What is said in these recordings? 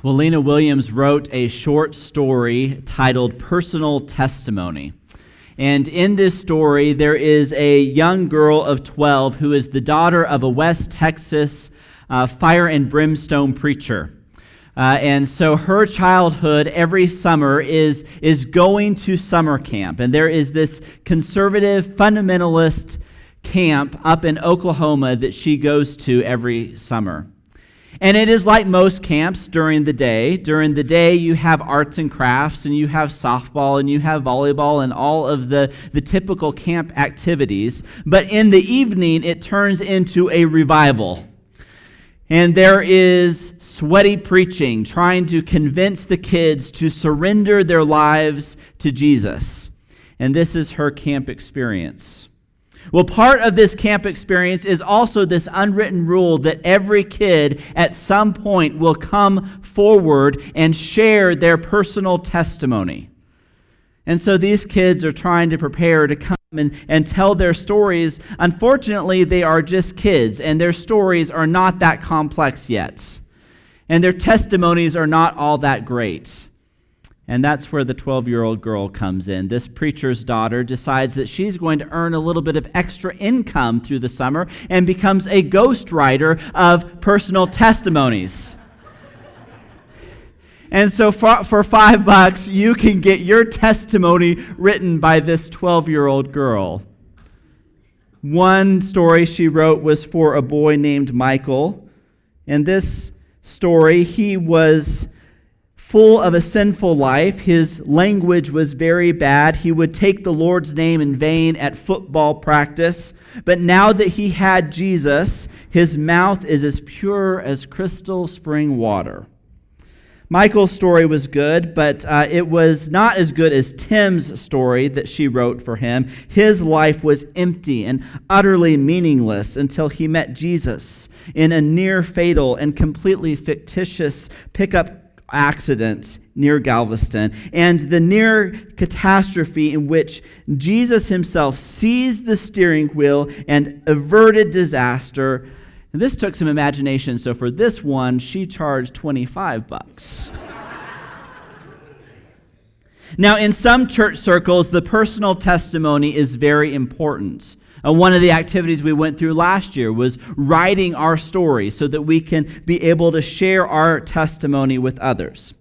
Well, Lena Williams wrote a short story titled Personal Testimony. And in this story, there is a young girl of 12 who is the daughter of a West Texas uh, fire and brimstone preacher. Uh, and so her childhood every summer is, is going to summer camp. And there is this conservative fundamentalist camp up in Oklahoma that she goes to every summer. And it is like most camps during the day. During the day, you have arts and crafts, and you have softball, and you have volleyball, and all of the, the typical camp activities. But in the evening, it turns into a revival. And there is sweaty preaching, trying to convince the kids to surrender their lives to Jesus. And this is her camp experience. Well, part of this camp experience is also this unwritten rule that every kid at some point will come forward and share their personal testimony. And so these kids are trying to prepare to come and, and tell their stories. Unfortunately, they are just kids, and their stories are not that complex yet. And their testimonies are not all that great. And that's where the 12 year old girl comes in. This preacher's daughter decides that she's going to earn a little bit of extra income through the summer and becomes a ghostwriter of personal testimonies. And so, for, for five bucks, you can get your testimony written by this 12 year old girl. One story she wrote was for a boy named Michael. In this story, he was full of a sinful life. His language was very bad. He would take the Lord's name in vain at football practice. But now that he had Jesus, his mouth is as pure as crystal spring water. Michael's story was good, but uh, it was not as good as Tim's story that she wrote for him. His life was empty and utterly meaningless until he met Jesus in a near fatal and completely fictitious pickup accident near Galveston and the near catastrophe in which Jesus himself seized the steering wheel and averted disaster. And this took some imagination, so for this one, she charged 25 bucks. now, in some church circles, the personal testimony is very important. Uh, one of the activities we went through last year was writing our story so that we can be able to share our testimony with others.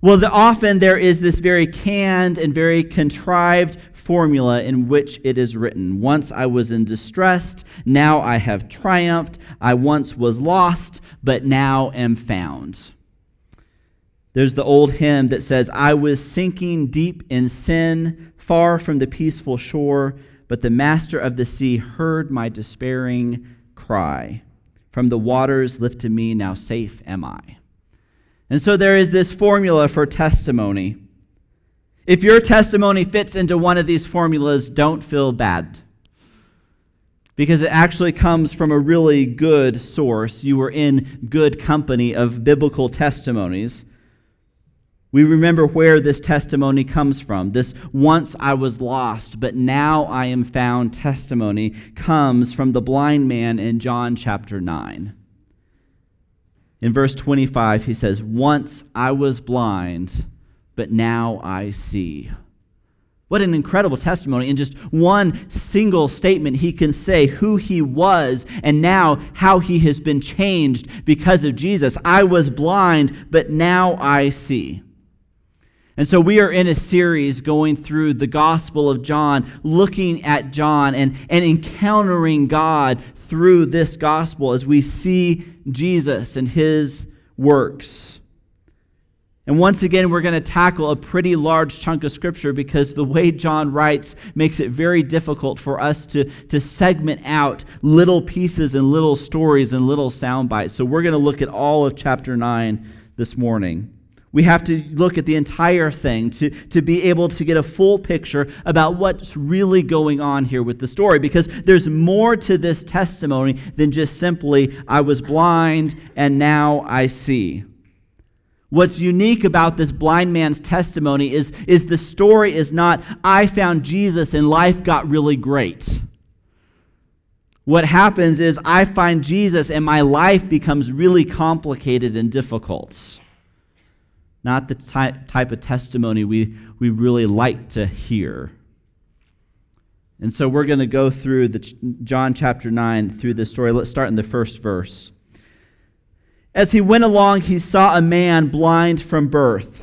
Well, the, often there is this very canned and very contrived formula in which it is written Once I was in distress, now I have triumphed. I once was lost, but now am found. There's the old hymn that says, I was sinking deep in sin, far from the peaceful shore. But the master of the sea heard my despairing cry. From the waters lifted me, now safe am I. And so there is this formula for testimony. If your testimony fits into one of these formulas, don't feel bad. Because it actually comes from a really good source. You were in good company of biblical testimonies. We remember where this testimony comes from. This once I was lost, but now I am found testimony comes from the blind man in John chapter 9. In verse 25, he says, Once I was blind, but now I see. What an incredible testimony. In just one single statement, he can say who he was and now how he has been changed because of Jesus. I was blind, but now I see. And so we are in a series going through the Gospel of John, looking at John and, and encountering God through this gospel as we see Jesus and his works. And once again, we're going to tackle a pretty large chunk of Scripture because the way John writes makes it very difficult for us to, to segment out little pieces and little stories and little sound bites. So we're going to look at all of chapter 9 this morning. We have to look at the entire thing to, to be able to get a full picture about what's really going on here with the story because there's more to this testimony than just simply, I was blind and now I see. What's unique about this blind man's testimony is, is the story is not, I found Jesus and life got really great. What happens is, I find Jesus and my life becomes really complicated and difficult. Not the type, type of testimony we, we really like to hear. And so we're going to go through the John chapter 9 through this story. Let's start in the first verse. As he went along, he saw a man blind from birth.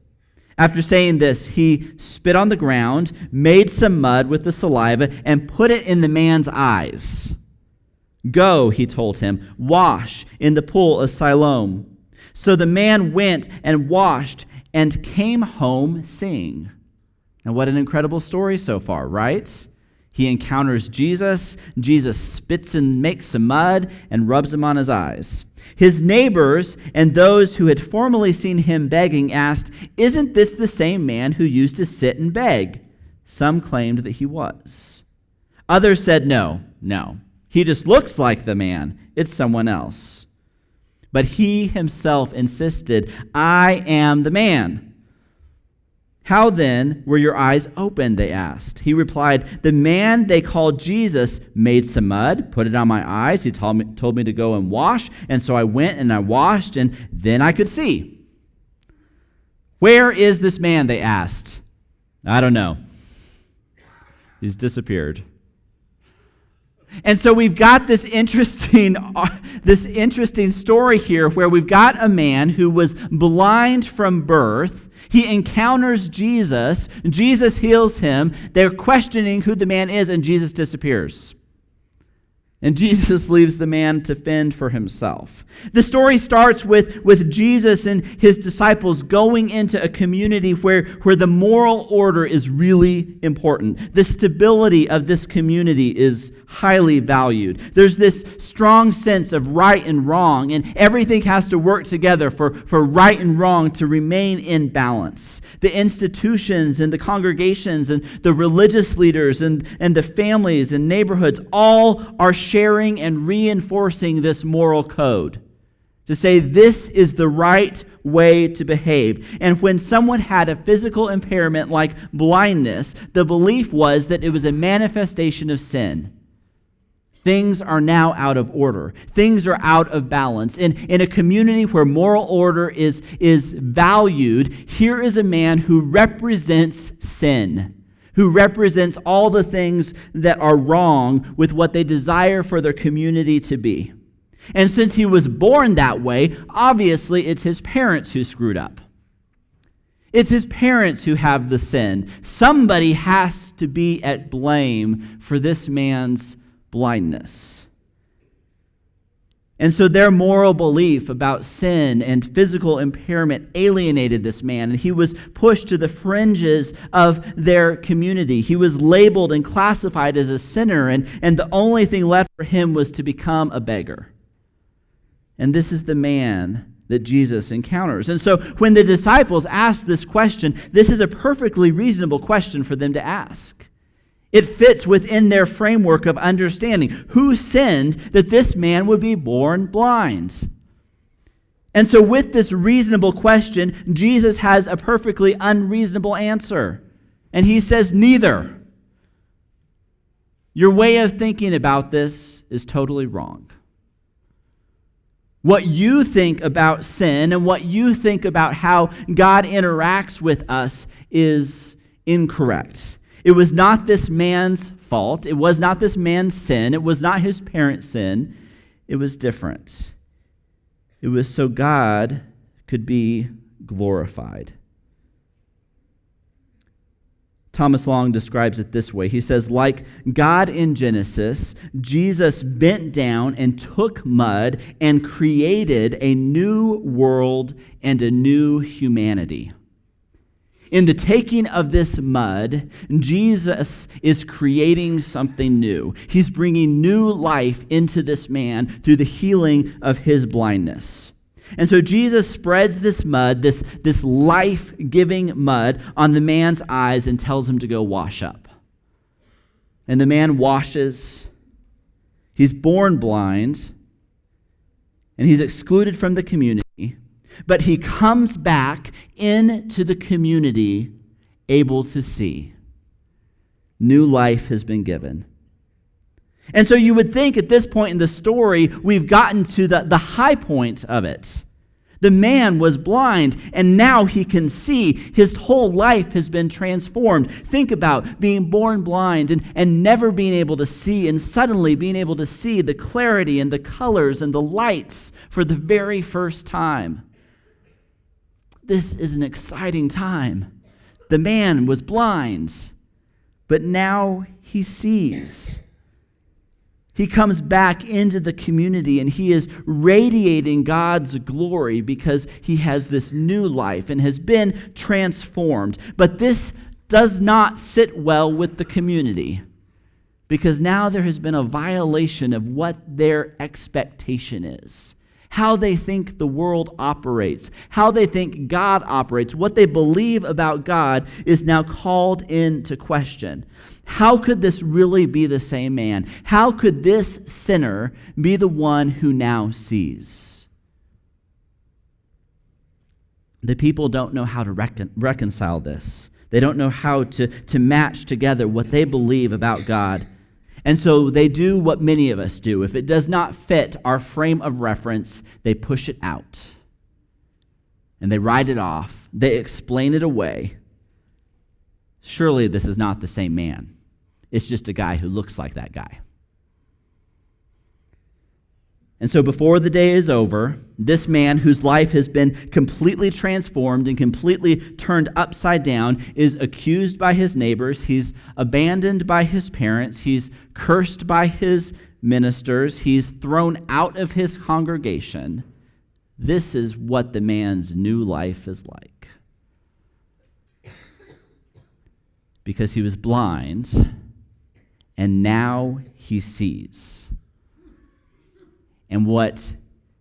After saying this, he spit on the ground, made some mud with the saliva, and put it in the man's eyes. Go, he told him, wash in the pool of Siloam. So the man went and washed and came home seeing. Now, what an incredible story so far, right? He encounters Jesus. Jesus spits and makes some mud and rubs him on his eyes. His neighbors and those who had formerly seen him begging asked, Isn't this the same man who used to sit and beg? Some claimed that he was. Others said, No, no. He just looks like the man. It's someone else. But he himself insisted, I am the man. How then were your eyes opened? They asked. He replied, The man they called Jesus made some mud, put it on my eyes. He told me, told me to go and wash. And so I went and I washed, and then I could see. Where is this man? They asked. I don't know. He's disappeared. And so we've got this interesting, this interesting story here where we've got a man who was blind from birth he encounters Jesus. Jesus heals him. They're questioning who the man is, and Jesus disappears. And Jesus leaves the man to fend for himself. The story starts with, with Jesus and his disciples going into a community where, where the moral order is really important. The stability of this community is highly valued. There's this strong sense of right and wrong, and everything has to work together for, for right and wrong to remain in balance. The institutions and the congregations and the religious leaders and, and the families and neighborhoods all are sharing and reinforcing this moral code to say this is the right way to behave. And when someone had a physical impairment like blindness, the belief was that it was a manifestation of sin. Things are now out of order. Things are out of balance. In, in a community where moral order is, is valued, here is a man who represents sin who represents all the things that are wrong with what they desire for their community to be. And since he was born that way, obviously it's his parents who screwed up. It's his parents who have the sin. Somebody has to be at blame for this man's blindness. And so their moral belief about sin and physical impairment alienated this man, and he was pushed to the fringes of their community. He was labeled and classified as a sinner, and, and the only thing left for him was to become a beggar. And this is the man that Jesus encounters. And so when the disciples ask this question, this is a perfectly reasonable question for them to ask. It fits within their framework of understanding. Who sinned that this man would be born blind? And so, with this reasonable question, Jesus has a perfectly unreasonable answer. And he says, Neither. Your way of thinking about this is totally wrong. What you think about sin and what you think about how God interacts with us is incorrect. It was not this man's fault. It was not this man's sin. It was not his parents' sin. It was different. It was so God could be glorified. Thomas Long describes it this way. He says, like God in Genesis, Jesus bent down and took mud and created a new world and a new humanity. In the taking of this mud, Jesus is creating something new. He's bringing new life into this man through the healing of his blindness. And so Jesus spreads this mud, this, this life giving mud, on the man's eyes and tells him to go wash up. And the man washes. He's born blind, and he's excluded from the community. But he comes back into the community able to see. New life has been given. And so you would think at this point in the story, we've gotten to the, the high point of it. The man was blind, and now he can see. His whole life has been transformed. Think about being born blind and, and never being able to see, and suddenly being able to see the clarity and the colors and the lights for the very first time. This is an exciting time. The man was blind, but now he sees. He comes back into the community and he is radiating God's glory because he has this new life and has been transformed. But this does not sit well with the community because now there has been a violation of what their expectation is. How they think the world operates, how they think God operates, what they believe about God is now called into question. How could this really be the same man? How could this sinner be the one who now sees? The people don't know how to recon- reconcile this. They don't know how to, to match together what they believe about God. And so they do what many of us do. If it does not fit our frame of reference, they push it out. And they write it off. They explain it away. Surely this is not the same man. It's just a guy who looks like that guy. And so, before the day is over, this man whose life has been completely transformed and completely turned upside down is accused by his neighbors. He's abandoned by his parents. He's cursed by his ministers. He's thrown out of his congregation. This is what the man's new life is like. Because he was blind and now he sees. And what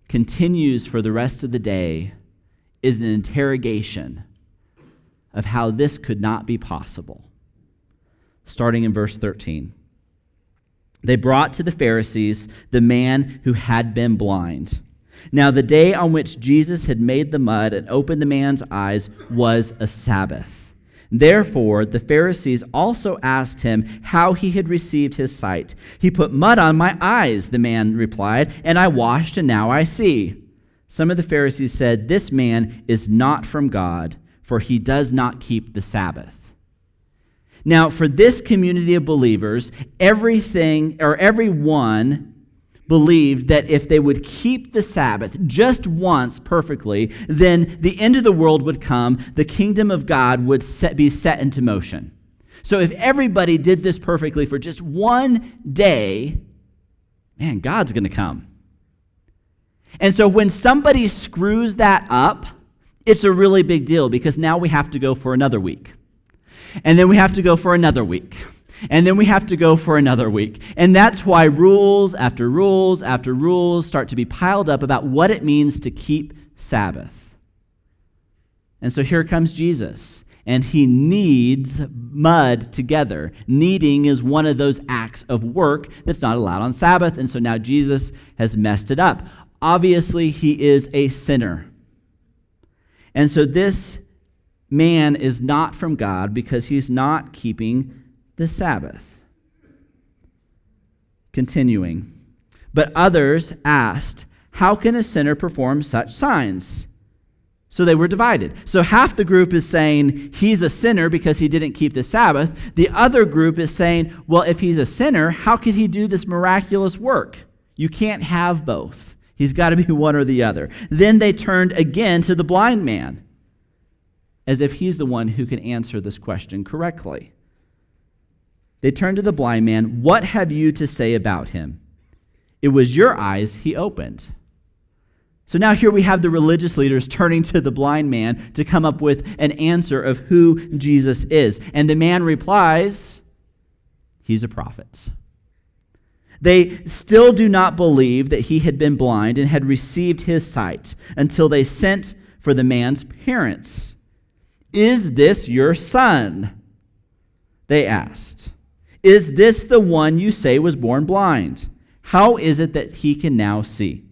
continues for the rest of the day is an interrogation of how this could not be possible. Starting in verse 13. They brought to the Pharisees the man who had been blind. Now, the day on which Jesus had made the mud and opened the man's eyes was a Sabbath. Therefore, the Pharisees also asked him how he had received his sight. He put mud on my eyes, the man replied, and I washed, and now I see. Some of the Pharisees said, This man is not from God, for he does not keep the Sabbath. Now, for this community of believers, everything or everyone believed that if they would keep the Sabbath just once perfectly, then the end of the world would come, the kingdom of God would set, be set into motion. So if everybody did this perfectly for just one day, man, God's going to come. And so when somebody screws that up, it's a really big deal because now we have to go for another week. And then we have to go for another week and then we have to go for another week. And that's why rules after rules after rules start to be piled up about what it means to keep Sabbath. And so here comes Jesus, and he kneads mud together. Kneading is one of those acts of work that's not allowed on Sabbath, and so now Jesus has messed it up. Obviously, he is a sinner. And so this man is not from God because he's not keeping the Sabbath. Continuing. But others asked, How can a sinner perform such signs? So they were divided. So half the group is saying he's a sinner because he didn't keep the Sabbath. The other group is saying, well, if he's a sinner, how could he do this miraculous work? You can't have both. He's got to be one or the other. Then they turned again to the blind man, as if he's the one who can answer this question correctly. They turned to the blind man, What have you to say about him? It was your eyes he opened. So now here we have the religious leaders turning to the blind man to come up with an answer of who Jesus is. And the man replies, He's a prophet. They still do not believe that he had been blind and had received his sight until they sent for the man's parents. Is this your son? They asked. Is this the one you say was born blind? How is it that he can now see?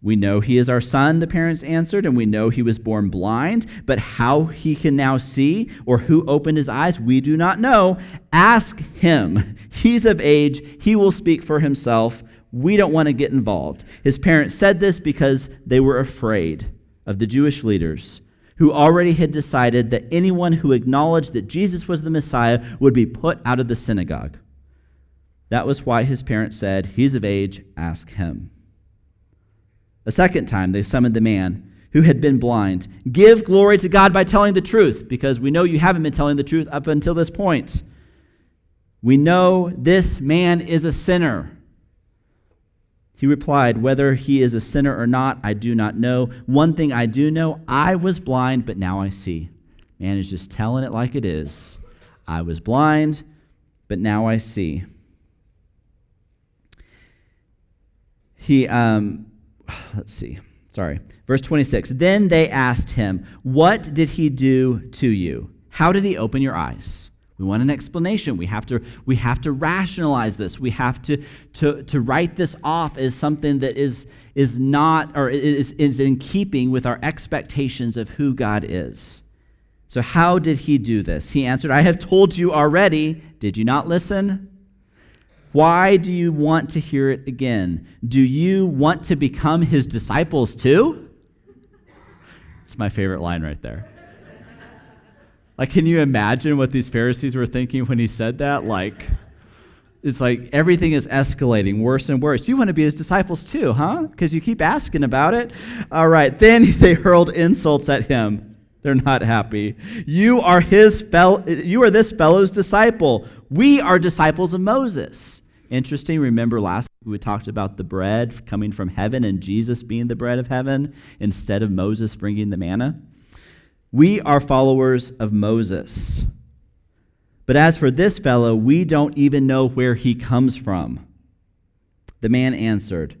We know he is our son, the parents answered, and we know he was born blind, but how he can now see or who opened his eyes, we do not know. Ask him. He's of age, he will speak for himself. We don't want to get involved. His parents said this because they were afraid of the Jewish leaders who already had decided that anyone who acknowledged that Jesus was the Messiah would be put out of the synagogue. That was why his parents said, He's of age, ask him. A second time, they summoned the man who had been blind. Give glory to God by telling the truth, because we know you haven't been telling the truth up until this point. We know this man is a sinner. He replied, Whether he is a sinner or not, I do not know. One thing I do know I was blind, but now I see. Man is just telling it like it is. I was blind, but now I see. He, um, let's see. Sorry. Verse 26. Then they asked him, What did he do to you? How did he open your eyes? We want an explanation. We have to, we have to rationalize this. We have to, to, to write this off as something that is, is not or is, is in keeping with our expectations of who God is. So, how did he do this? He answered, I have told you already. Did you not listen? Why do you want to hear it again? Do you want to become his disciples too? It's my favorite line right there. Like, can you imagine what these Pharisees were thinking when he said that? Like, it's like everything is escalating worse and worse. You want to be his disciples too, huh? Because you keep asking about it. All right. Then they hurled insults at him. They're not happy. You are his fellow, you are this fellow's disciple. We are disciples of Moses. Interesting. Remember last week we talked about the bread coming from heaven and Jesus being the bread of heaven instead of Moses bringing the manna. We are followers of Moses. But as for this fellow, we don't even know where he comes from. The man answered,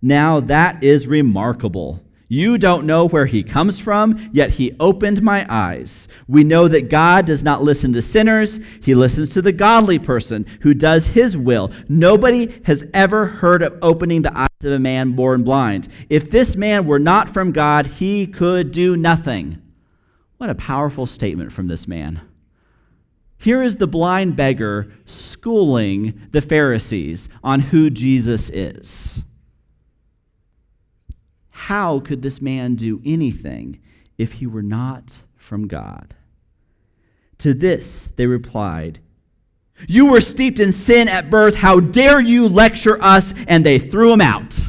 Now that is remarkable. You don't know where he comes from, yet he opened my eyes. We know that God does not listen to sinners, he listens to the godly person who does his will. Nobody has ever heard of opening the eyes of a man born blind. If this man were not from God, he could do nothing. What a powerful statement from this man. Here is the blind beggar schooling the Pharisees on who Jesus is. How could this man do anything if he were not from God? To this they replied, You were steeped in sin at birth. How dare you lecture us? And they threw him out.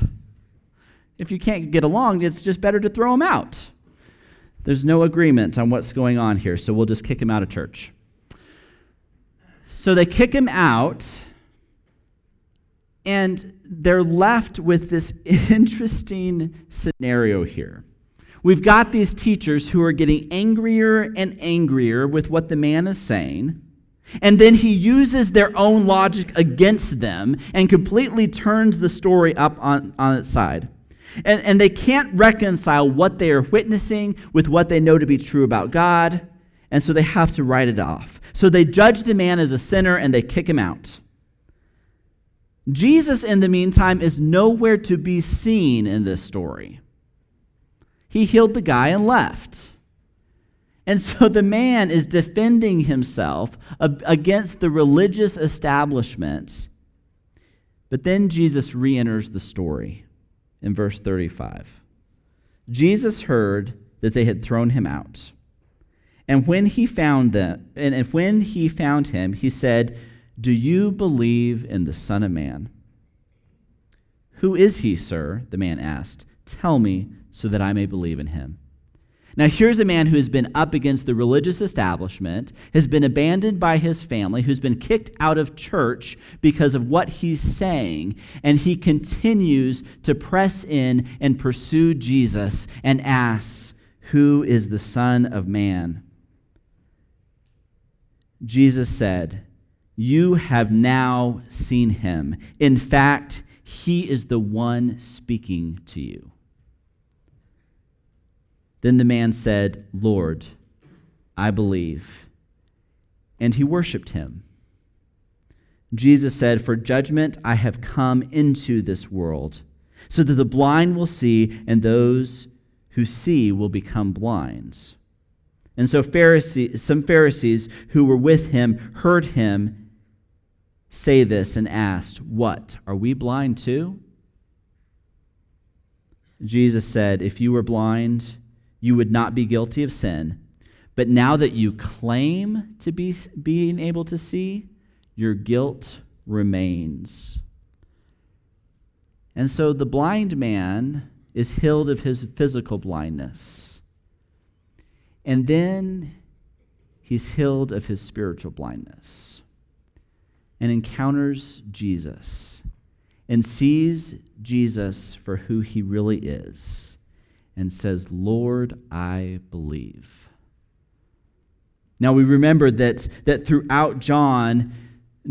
If you can't get along, it's just better to throw him out. There's no agreement on what's going on here, so we'll just kick him out of church. So they kick him out, and they're left with this interesting scenario here. We've got these teachers who are getting angrier and angrier with what the man is saying. And then he uses their own logic against them and completely turns the story up on, on its side. And, and they can't reconcile what they are witnessing with what they know to be true about God. And so they have to write it off. So they judge the man as a sinner and they kick him out. Jesus, in the meantime, is nowhere to be seen in this story. He healed the guy and left. And so the man is defending himself against the religious establishment. But then Jesus re enters the story in verse 35. Jesus heard that they had thrown him out. And when he found them, and when he found him, he said, Do you believe in the Son of Man? Who is he, sir? The man asked. Tell me so that I may believe in him. Now, here's a man who has been up against the religious establishment, has been abandoned by his family, who's been kicked out of church because of what he's saying, and he continues to press in and pursue Jesus and asks, Who is the Son of Man? Jesus said, You have now seen him. In fact, he is the one speaking to you. Then the man said, Lord, I believe. And he worshiped him. Jesus said, For judgment I have come into this world, so that the blind will see, and those who see will become blind. And so Pharisees, some Pharisees who were with him heard him say this and asked, What? Are we blind too? Jesus said, If you were blind, you would not be guilty of sin. But now that you claim to be being able to see, your guilt remains. And so the blind man is healed of his physical blindness. And then he's healed of his spiritual blindness and encounters Jesus and sees Jesus for who he really is and says, Lord, I believe. Now we remember that, that throughout John,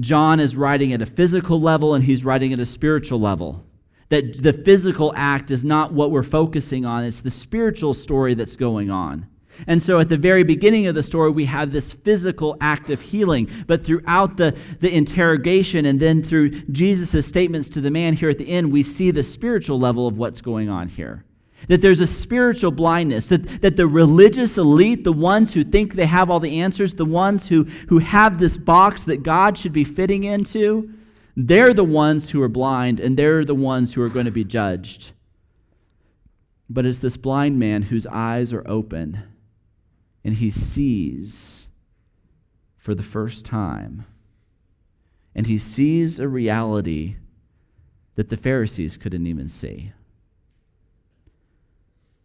John is writing at a physical level and he's writing at a spiritual level. That the physical act is not what we're focusing on, it's the spiritual story that's going on. And so at the very beginning of the story, we have this physical act of healing. But throughout the, the interrogation and then through Jesus' statements to the man here at the end, we see the spiritual level of what's going on here. That there's a spiritual blindness, that, that the religious elite, the ones who think they have all the answers, the ones who, who have this box that God should be fitting into, they're the ones who are blind and they're the ones who are going to be judged. But it's this blind man whose eyes are open and he sees for the first time. And he sees a reality that the Pharisees couldn't even see.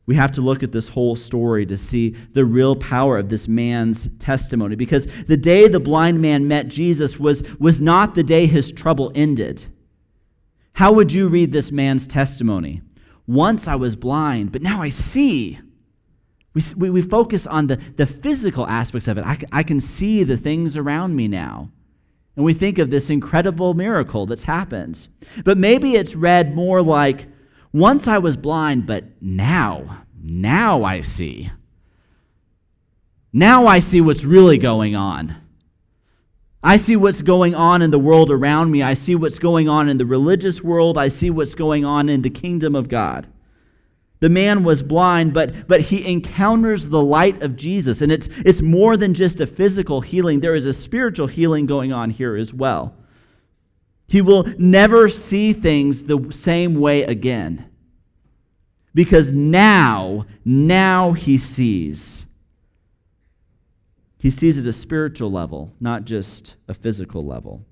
We have to look at this whole story to see the real power of this man's testimony. Because the day the blind man met Jesus was, was not the day his trouble ended. How would you read this man's testimony? Once I was blind, but now I see. We, we, we focus on the, the physical aspects of it. I, I can see the things around me now. And we think of this incredible miracle that's happened. But maybe it's read more like, once I was blind, but now, now I see. Now I see what's really going on. I see what's going on in the world around me. I see what's going on in the religious world. I see what's going on in the kingdom of God. The man was blind, but, but he encounters the light of Jesus. And it's, it's more than just a physical healing, there is a spiritual healing going on here as well. He will never see things the same way again. Because now, now he sees. He sees at a spiritual level, not just a physical level.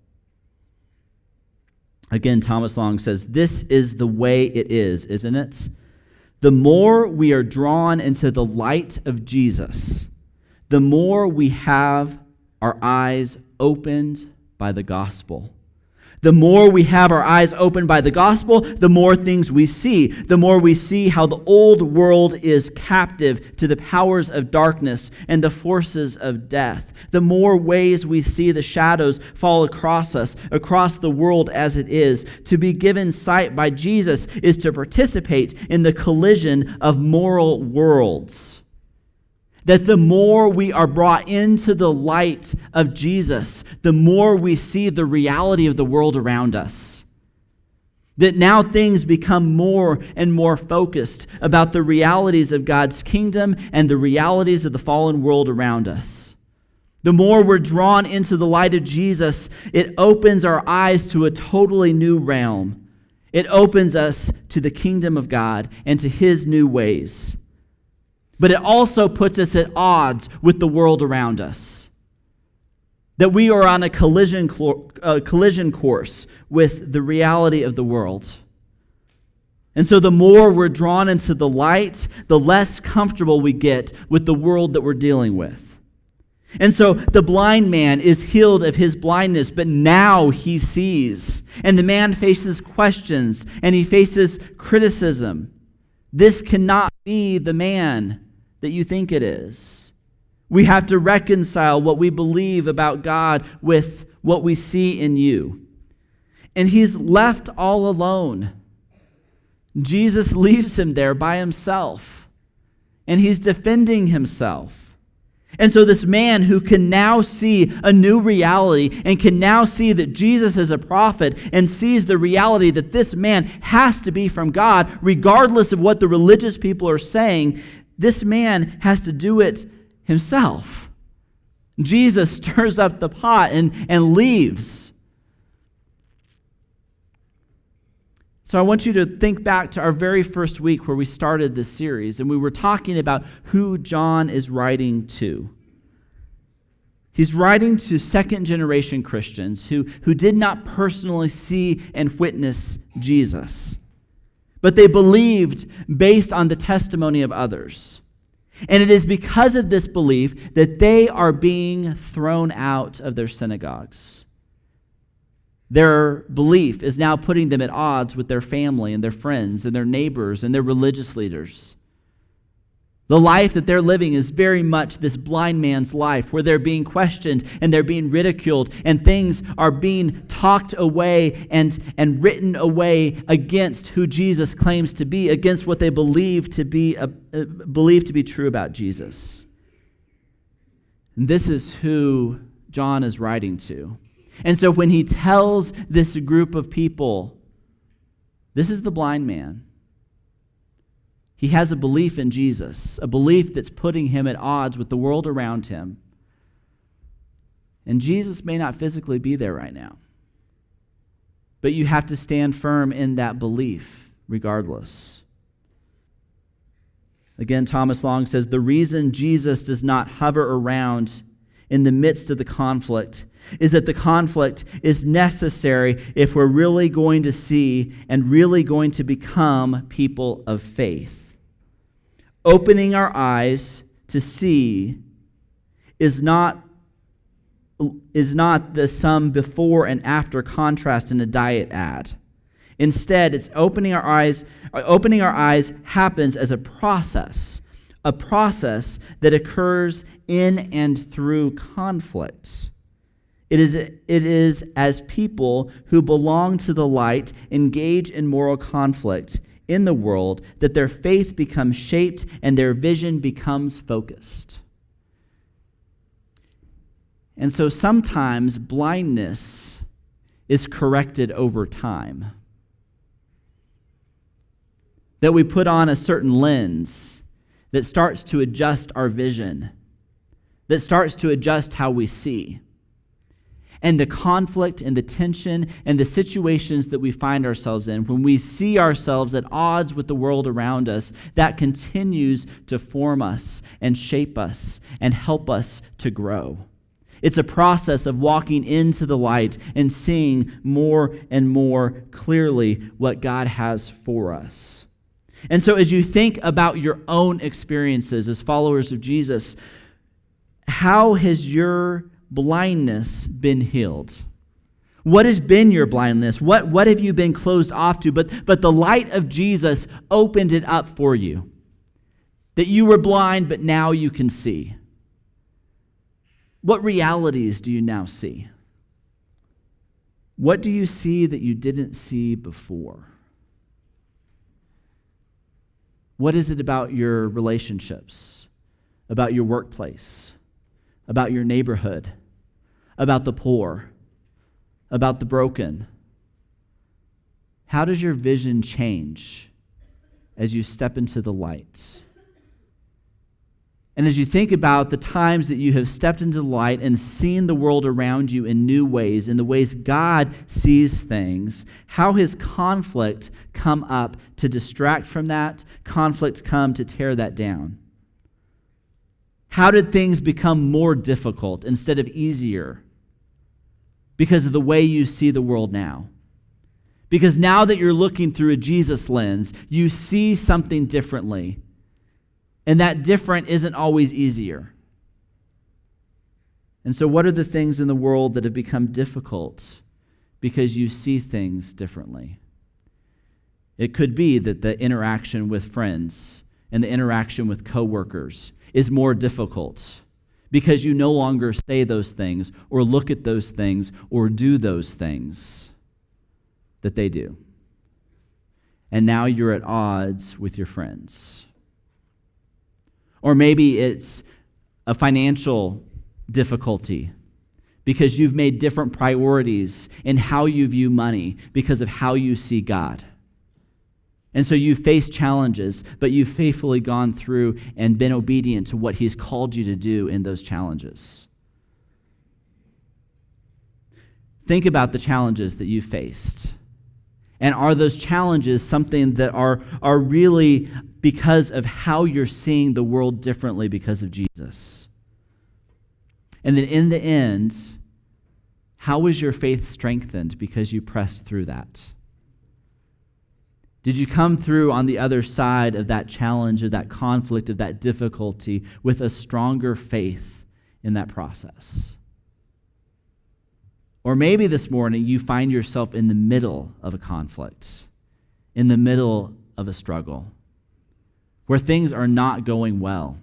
Again, Thomas Long says, This is the way it is, isn't it? The more we are drawn into the light of Jesus, the more we have our eyes opened by the gospel. The more we have our eyes opened by the gospel, the more things we see. The more we see how the old world is captive to the powers of darkness and the forces of death. The more ways we see the shadows fall across us, across the world as it is. To be given sight by Jesus is to participate in the collision of moral worlds that the more we are brought into the light of Jesus, the more we see the reality of the world around us. That now things become more and more focused about the realities of God's kingdom and the realities of the fallen world around us. The more we're drawn into the light of Jesus, it opens our eyes to a totally new realm. It opens us to the kingdom of God and to his new ways but it also puts us at odds with the world around us. That we are on a collision, uh, collision course with the reality of the world. And so, the more we're drawn into the light, the less comfortable we get with the world that we're dealing with. And so, the blind man is healed of his blindness, but now he sees. And the man faces questions and he faces criticism. This cannot be the man that you think it is. We have to reconcile what we believe about God with what we see in you. And he's left all alone. Jesus leaves him there by himself, and he's defending himself. And so, this man who can now see a new reality and can now see that Jesus is a prophet and sees the reality that this man has to be from God, regardless of what the religious people are saying, this man has to do it himself. Jesus stirs up the pot and, and leaves. So I want you to think back to our very first week where we started this series, and we were talking about who John is writing to. He's writing to second generation Christians who, who did not personally see and witness Jesus, but they believed based on the testimony of others. And it is because of this belief that they are being thrown out of their synagogues. Their belief is now putting them at odds with their family and their friends and their neighbors and their religious leaders. The life that they're living is very much this blind man's life, where they're being questioned and they're being ridiculed, and things are being talked away and, and written away against who Jesus claims to be, against what they believe to be, uh, uh, believe to be true about Jesus. And this is who John is writing to. And so when he tells this group of people, this is the blind man. He has a belief in Jesus, a belief that's putting him at odds with the world around him. And Jesus may not physically be there right now. But you have to stand firm in that belief regardless. Again, Thomas Long says the reason Jesus does not hover around in the midst of the conflict is that the conflict is necessary if we're really going to see and really going to become people of faith. Opening our eyes to see is not, is not the some before and after contrast in a diet ad. Instead, it's opening our eyes, opening our eyes happens as a process, a process that occurs in and through conflict. It is, it is as people who belong to the light engage in moral conflict in the world that their faith becomes shaped and their vision becomes focused. And so sometimes blindness is corrected over time. That we put on a certain lens that starts to adjust our vision, that starts to adjust how we see and the conflict and the tension and the situations that we find ourselves in, when we see ourselves at odds with the world around us, that continues to form us and shape us and help us to grow. It's a process of walking into the light and seeing more and more clearly what God has for us. And so, as you think about your own experiences as followers of Jesus, how has your blindness been healed? What has been your blindness? What, what have you been closed off to? But, but the light of Jesus opened it up for you. That you were blind, but now you can see. What realities do you now see? What do you see that you didn't see before? What is it about your relationships, about your workplace, about your neighborhood, about the poor, about the broken? How does your vision change as you step into the light? And as you think about the times that you have stepped into the light and seen the world around you in new ways, in the ways God sees things, how has conflict come up to distract from that? Conflict come to tear that down? How did things become more difficult instead of easier? Because of the way you see the world now. Because now that you're looking through a Jesus lens, you see something differently. And that different isn't always easier. And so, what are the things in the world that have become difficult because you see things differently? It could be that the interaction with friends and the interaction with coworkers is more difficult because you no longer say those things or look at those things or do those things that they do. And now you're at odds with your friends. Or maybe it's a financial difficulty because you've made different priorities in how you view money because of how you see God. And so you've faced challenges, but you've faithfully gone through and been obedient to what He's called you to do in those challenges. Think about the challenges that you faced. And are those challenges something that are, are really because of how you're seeing the world differently because of Jesus? And then in the end, how was your faith strengthened because you pressed through that? Did you come through on the other side of that challenge, of that conflict, of that difficulty with a stronger faith in that process? Or maybe this morning you find yourself in the middle of a conflict, in the middle of a struggle, where things are not going well,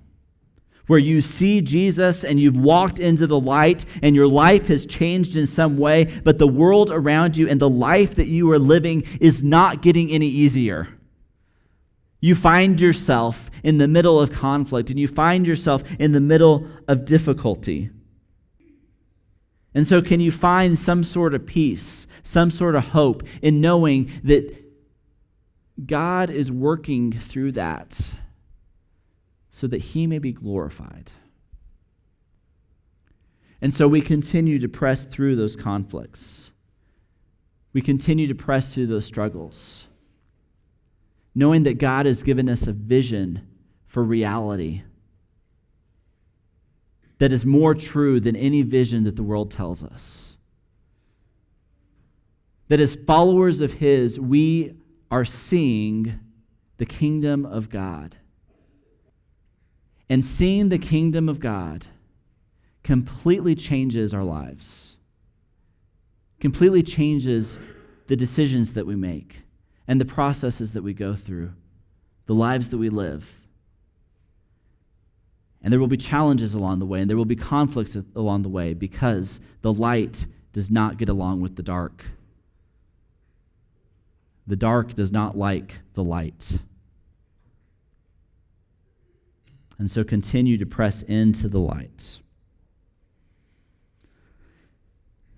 where you see Jesus and you've walked into the light and your life has changed in some way, but the world around you and the life that you are living is not getting any easier. You find yourself in the middle of conflict and you find yourself in the middle of difficulty. And so, can you find some sort of peace, some sort of hope in knowing that God is working through that so that He may be glorified? And so, we continue to press through those conflicts, we continue to press through those struggles, knowing that God has given us a vision for reality that is more true than any vision that the world tells us. That as followers of His, we are seeing the kingdom of God. And seeing the kingdom of God completely changes our lives, completely changes the decisions that we make and the processes that we go through, the lives that we live. And there will be challenges along the way, and there will be conflicts along the way because the light does not get along with the dark. The dark does not like the light. And so continue to press into the light.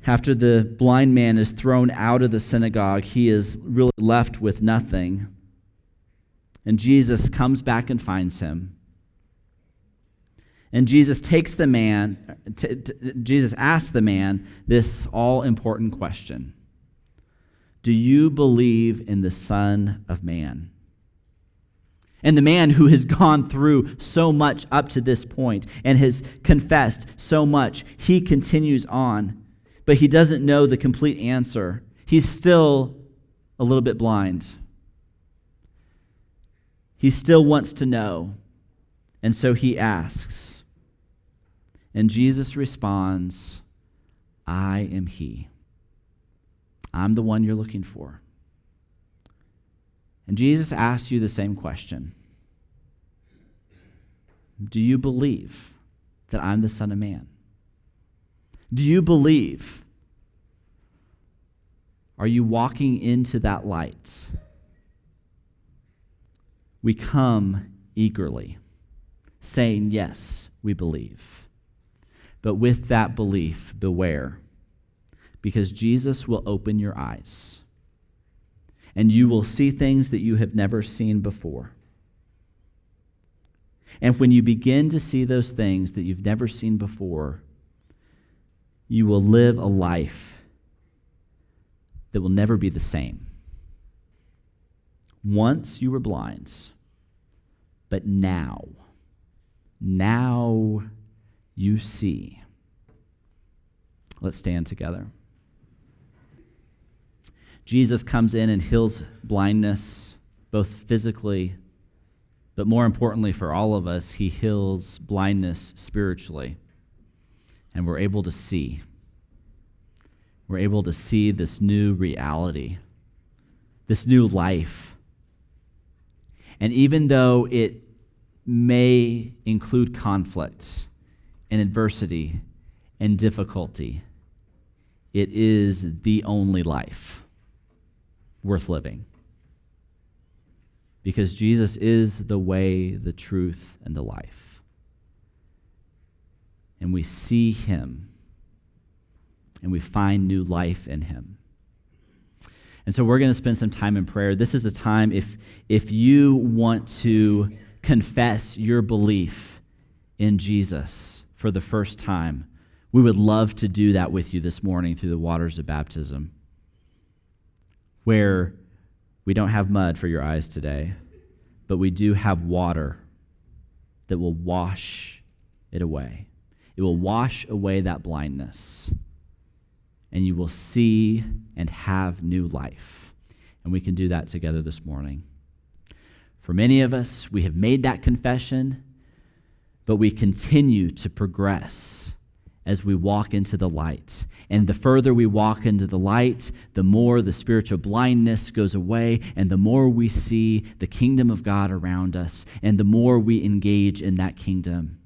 After the blind man is thrown out of the synagogue, he is really left with nothing. And Jesus comes back and finds him. And Jesus takes the man, t- t- Jesus asks the man this all important question Do you believe in the Son of Man? And the man who has gone through so much up to this point and has confessed so much, he continues on, but he doesn't know the complete answer. He's still a little bit blind. He still wants to know. And so he asks. And Jesus responds, I am He. I'm the one you're looking for. And Jesus asks you the same question Do you believe that I'm the Son of Man? Do you believe? Are you walking into that light? We come eagerly, saying, Yes, we believe. But with that belief, beware, because Jesus will open your eyes, and you will see things that you have never seen before. And when you begin to see those things that you've never seen before, you will live a life that will never be the same. Once you were blind, but now, now you see. Let's stand together. Jesus comes in and heals blindness, both physically, but more importantly for all of us, he heals blindness spiritually. And we're able to see. We're able to see this new reality, this new life. And even though it may include conflict, and adversity and difficulty, it is the only life worth living. Because Jesus is the way, the truth, and the life. And we see him and we find new life in him. And so we're going to spend some time in prayer. This is a time if, if you want to confess your belief in Jesus for the first time, we would love to do that with you this morning through the waters of baptism, where we don't have mud for your eyes today, but we do have water that will wash it away. It will wash away that blindness and you will see and have new life. And we can do that together this morning. For many of us, we have made that confession, but we continue to progress as we walk into the light. And the further we walk into the light, the more the spiritual blindness goes away, and the more we see the kingdom of God around us, and the more we engage in that kingdom.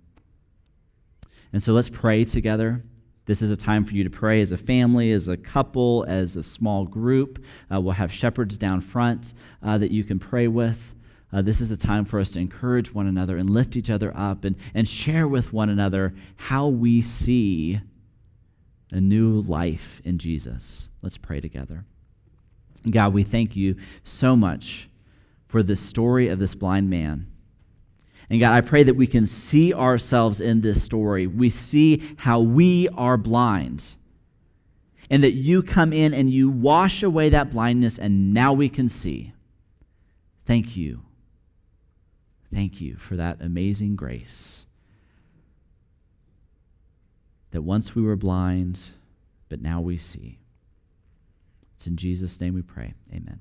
And so let's pray together. This is a time for you to pray as a family, as a couple, as a small group. Uh, we'll have shepherds down front uh, that you can pray with. Uh, this is a time for us to encourage one another and lift each other up and, and share with one another how we see a new life in Jesus. Let's pray together. God, we thank you so much for the story of this blind man. And God, I pray that we can see ourselves in this story. We see how we are blind. And that you come in and you wash away that blindness, and now we can see. Thank you. Thank you for that amazing grace. That once we were blind, but now we see. It's in Jesus' name we pray. Amen.